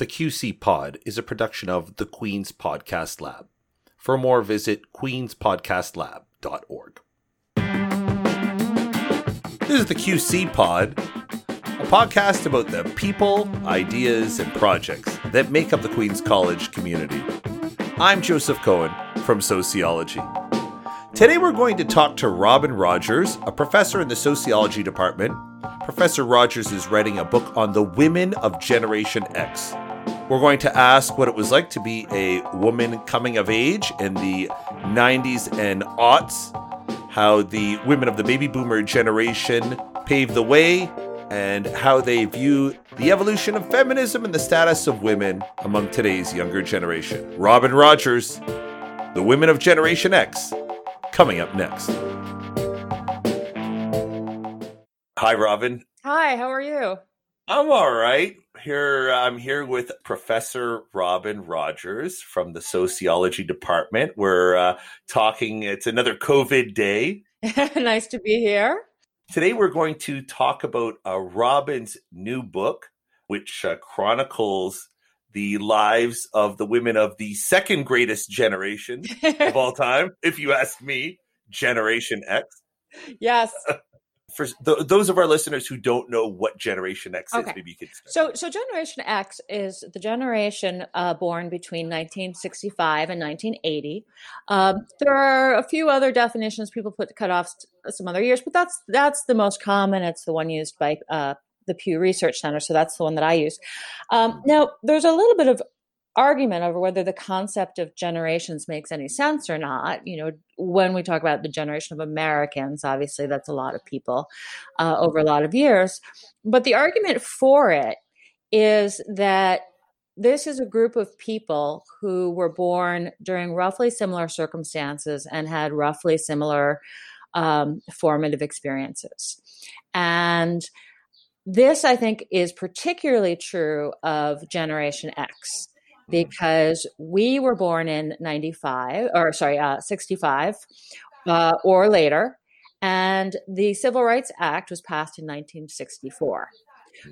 The QC Pod is a production of the Queens Podcast Lab. For more, visit queenspodcastlab.org. This is the QC Pod, a podcast about the people, ideas, and projects that make up the Queens College community. I'm Joseph Cohen from Sociology. Today we're going to talk to Robin Rogers, a professor in the Sociology Department. Professor Rogers is writing a book on the women of Generation X. We're going to ask what it was like to be a woman coming of age in the 90s and aughts, how the women of the baby boomer generation paved the way, and how they view the evolution of feminism and the status of women among today's younger generation. Robin Rogers, the women of Generation X, coming up next. Hi, Robin. Hi, how are you? I'm all right. Here, I'm here with Professor Robin Rogers from the Sociology Department. We're uh, talking. It's another COVID day. nice to be here. Today, we're going to talk about uh, Robin's new book, which uh, chronicles the lives of the women of the second greatest generation of all time, if you ask me, Generation X. Yes. For th- those of our listeners who don't know what Generation X Okay. is, maybe you could start. So, so Generation X is the generation uh, born between 1965 and 1980. Um, there are a few other definitions people put cutoffs to some other years, but that's that's the most common. It's the one used by uh, the Pew Research Center, so that's the one that I use. Um, now, there's a little bit of argument over whether the concept of generations makes any sense or not. You know, when we talk about the generation of Americans, obviously that's a lot of people uh, over a lot of years. But the argument for it is that this is a group of people who were born during roughly similar circumstances and had roughly similar um, formative experiences. And this, I think, is particularly true of Generation X because we were born in 95 or sorry uh, 65 uh, or later and the civil rights act was passed in 1964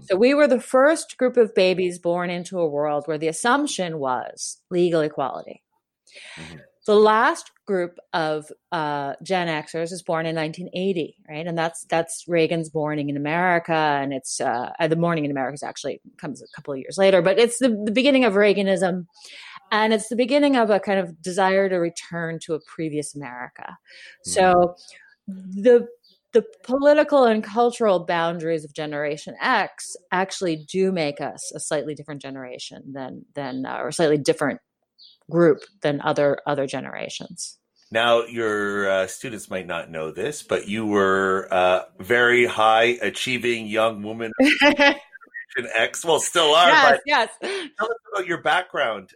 so we were the first group of babies born into a world where the assumption was legal equality. Mhm. The last group of uh, Gen Xers is born in 1980, right? And that's that's Reagan's Morning in America, and it's uh, the Morning in America is actually comes a couple of years later, but it's the, the beginning of Reaganism, and it's the beginning of a kind of desire to return to a previous America. So the the political and cultural boundaries of Generation X actually do make us a slightly different generation than than uh, or slightly different group than other other generations. Now, your uh, students might not know this, but you were uh, very high achieving young woman Generation X. Well, still are, but yes. tell us about your background.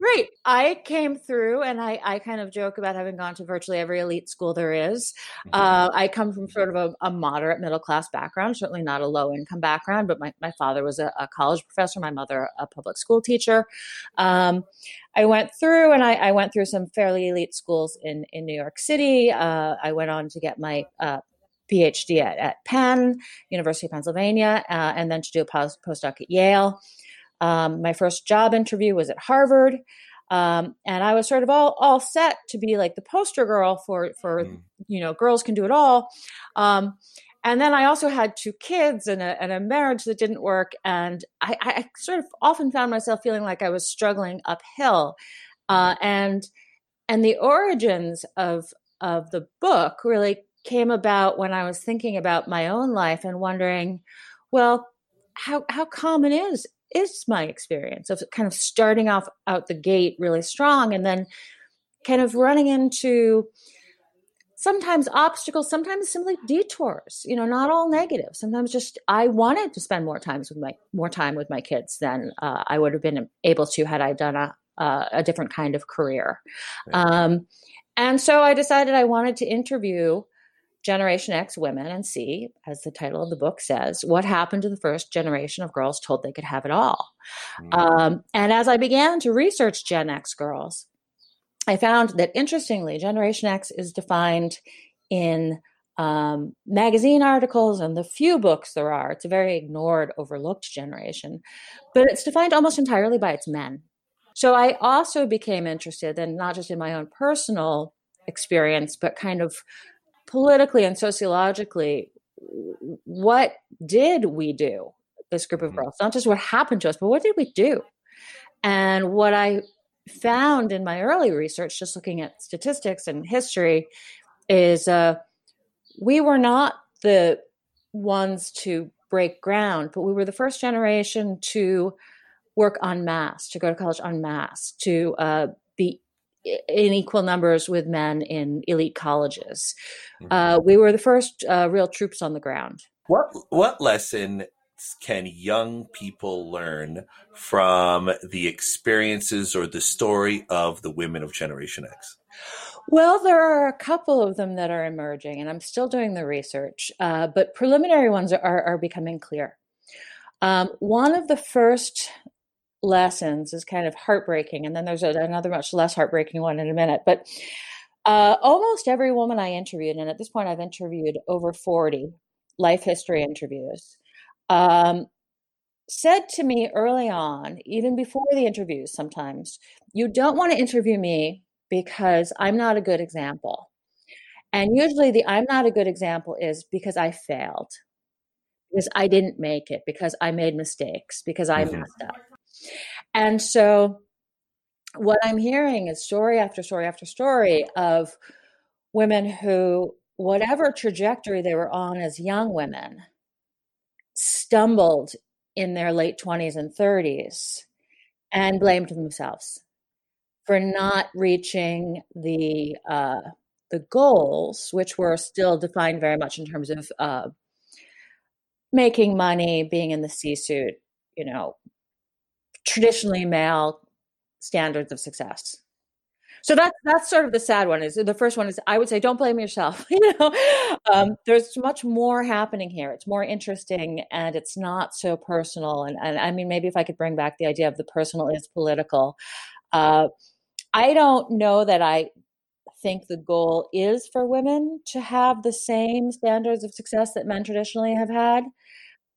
Right. I came through and I, I kind of joke about having gone to virtually every elite school there is. Uh, I come from sort of a, a moderate middle class background, certainly not a low income background, but my, my father was a, a college professor, my mother a public school teacher. Um, I went through and I, I went through some fairly elite schools in, in New York City. Uh, I went on to get my uh, PhD at, at Penn, University of Pennsylvania, uh, and then to do a post, postdoc at Yale. Um, my first job interview was at Harvard. Um, and I was sort of all, all set to be like the poster girl for, for Mm. you know, girls can do it all. Um, and then I also had two kids and a, and a marriage that didn't work. And I, I sort of often found myself feeling like I was struggling uphill. Uh, and and the origins of of the book really came about when I was thinking about my own life and wondering, well, how how common is is my experience of kind of starting off out the gate really strong and then kind of running into sometimes obstacles sometimes simply detours you know not all negative sometimes just i wanted to spend more times with my more time with my kids than uh, i would have been able to had i done a uh, a different kind of career Right. um, and so i decided i wanted to interview generation x women and see as the title of the book says what happened to the first generation of girls told they could have it all Mm. um, and as I began to research Gen X girls, I found that interestingly, Generation X is defined in um, magazine articles and the few books there are. It's a very ignored, overlooked generation, but it's defined almost entirely by its men. So I also became interested, and not just in my own personal experience, but kind of politically and sociologically, what did we do, this group of mm-hmm. girls? Not just what happened to us, but what did we do? And what I found in my early research, just looking at statistics and history, is uh, we were not the ones to break ground, but we were the first generation to work en masse, to go to college en masse, to uh, be in equal numbers with men in elite colleges. Mm-hmm. Uh, we were the first uh, real troops on the ground. What what lesson can young people learn from the experiences or the story of the women of Generation X? Well, there are a couple of them that are emerging, and I'm still doing the research, uh, but preliminary ones are, are becoming clear. Um, one of the first lessons is kind of heartbreaking, and then there's a, another much less heartbreaking one in a minute. But uh, almost every woman I interviewed, and at this point I've interviewed over 40 life history interviews, um, said to me early on, even before the interviews sometimes, you don't want to interview me because I'm not a good example. And usually the I'm not a good example is because I failed, because I didn't make it, because I made mistakes, because I mm-hmm. messed up. And so what I'm hearing is story after story after story of women who, whatever trajectory they were on as young women, stumbled in their late 20s and 30s and blamed themselves for not reaching the uh, the goals, which were still defined very much in terms of uh, making money, being in the C-suite, you know, traditionally male standards of success. So that's that's sort of the sad one. Is the first one is I would say don't blame yourself. you know, um, there's much more happening here. It's more interesting and it's not so personal. And, and I mean, maybe if I could bring back the idea of the personal is political. Uh, I don't know that I think the goal is for women to have the same standards of success that men traditionally have had,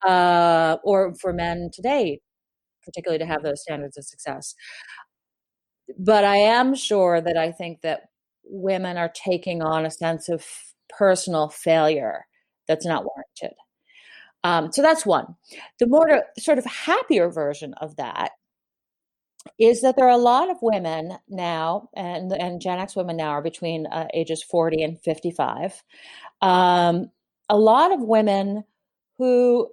uh, or for men today particularly to have those standards of success. But I am sure that I think that women are taking on a sense of personal failure that's not warranted. Um, so that's one. The more sort of happier version of that is that there are a lot of women now, and, and Gen X women now are between uh, ages 40 and 55. Um, a lot of women who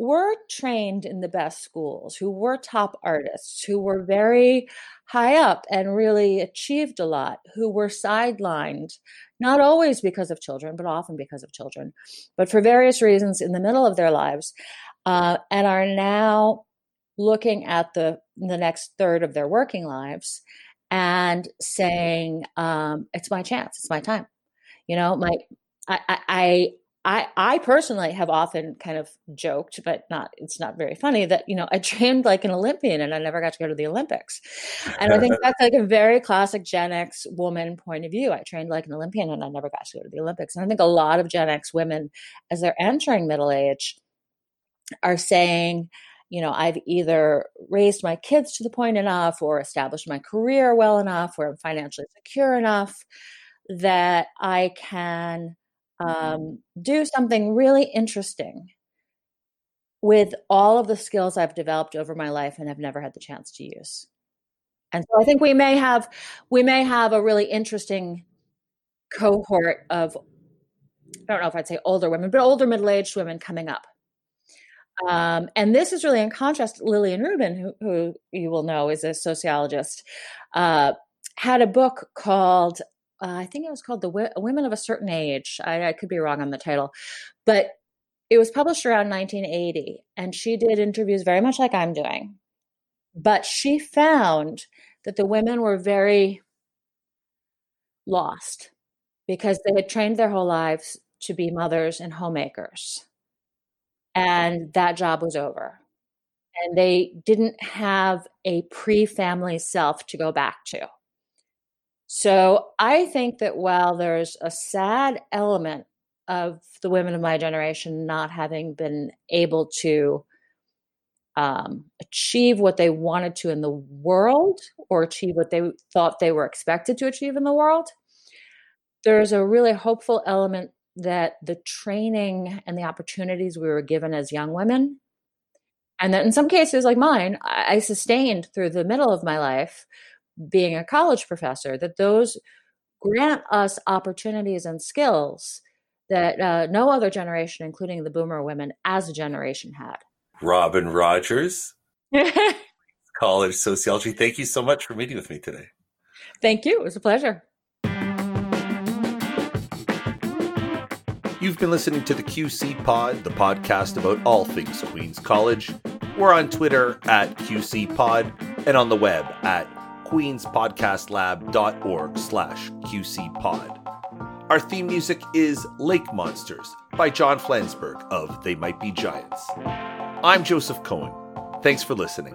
were trained in the best schools, who were top artists, who were very high up and really achieved a lot, who were sidelined, not always because of children, but often because of children, but for various reasons in the middle of their lives, uh, and are now looking at the the next third of their working lives and saying, um, "It's my chance. It's my time." You know, my I, I I, I personally have often kind of joked, but not it's not very funny that you know I trained like an Olympian and I never got to go to the Olympics, and I think that's like a very classic Gen X woman point of view. I trained like an Olympian and I never got to go to the Olympics, and I think a lot of Gen X women, as they're entering middle age, are saying, you know, I've either raised my kids to the point enough, or established my career well enough, or I'm financially secure enough that I can um, do something really interesting with all of the skills I've developed over my life and have never had the chance to use. And so I think we may have we may have a really interesting cohort of I don't know if I'd say older women, but older middle-aged women coming up. Um, and this is really in contrast Lillian Rubin, who, who you will know is a sociologist, uh, had a book called uh, I think it was called The Women of a Certain Age. I, I could be wrong on the title, but it was published around 1980. And she did interviews very much like I'm doing. But she found that the women were very lost because they had trained their whole lives to be mothers and homemakers. And that job was over. And they didn't have a pre family self to go back to. So I think that while there's a sad element of the women of my generation not having been able to um, achieve what they wanted to in the world or achieve what they thought they were expected to achieve in the world. There's a really hopeful element that the training and the opportunities we were given as young women, and that in some cases, like mine, I sustained through the middle of my life being a college professor, that those grant us opportunities and skills that uh, no other generation, including the boomer women as a generation, had. Robin Rogers, College Sociology. Thank you so much for meeting with me today. Thank you. It was a pleasure. You've been listening to the QC Pod, the podcast about all things Queens College. We're on Twitter at QC Pod and on the web at queenspodcastlab.org slash qcpod. Our theme music is Lake Monsters by John Flansburgh of They Might Be Giants. I'm Joseph Cohen. Thanks for listening.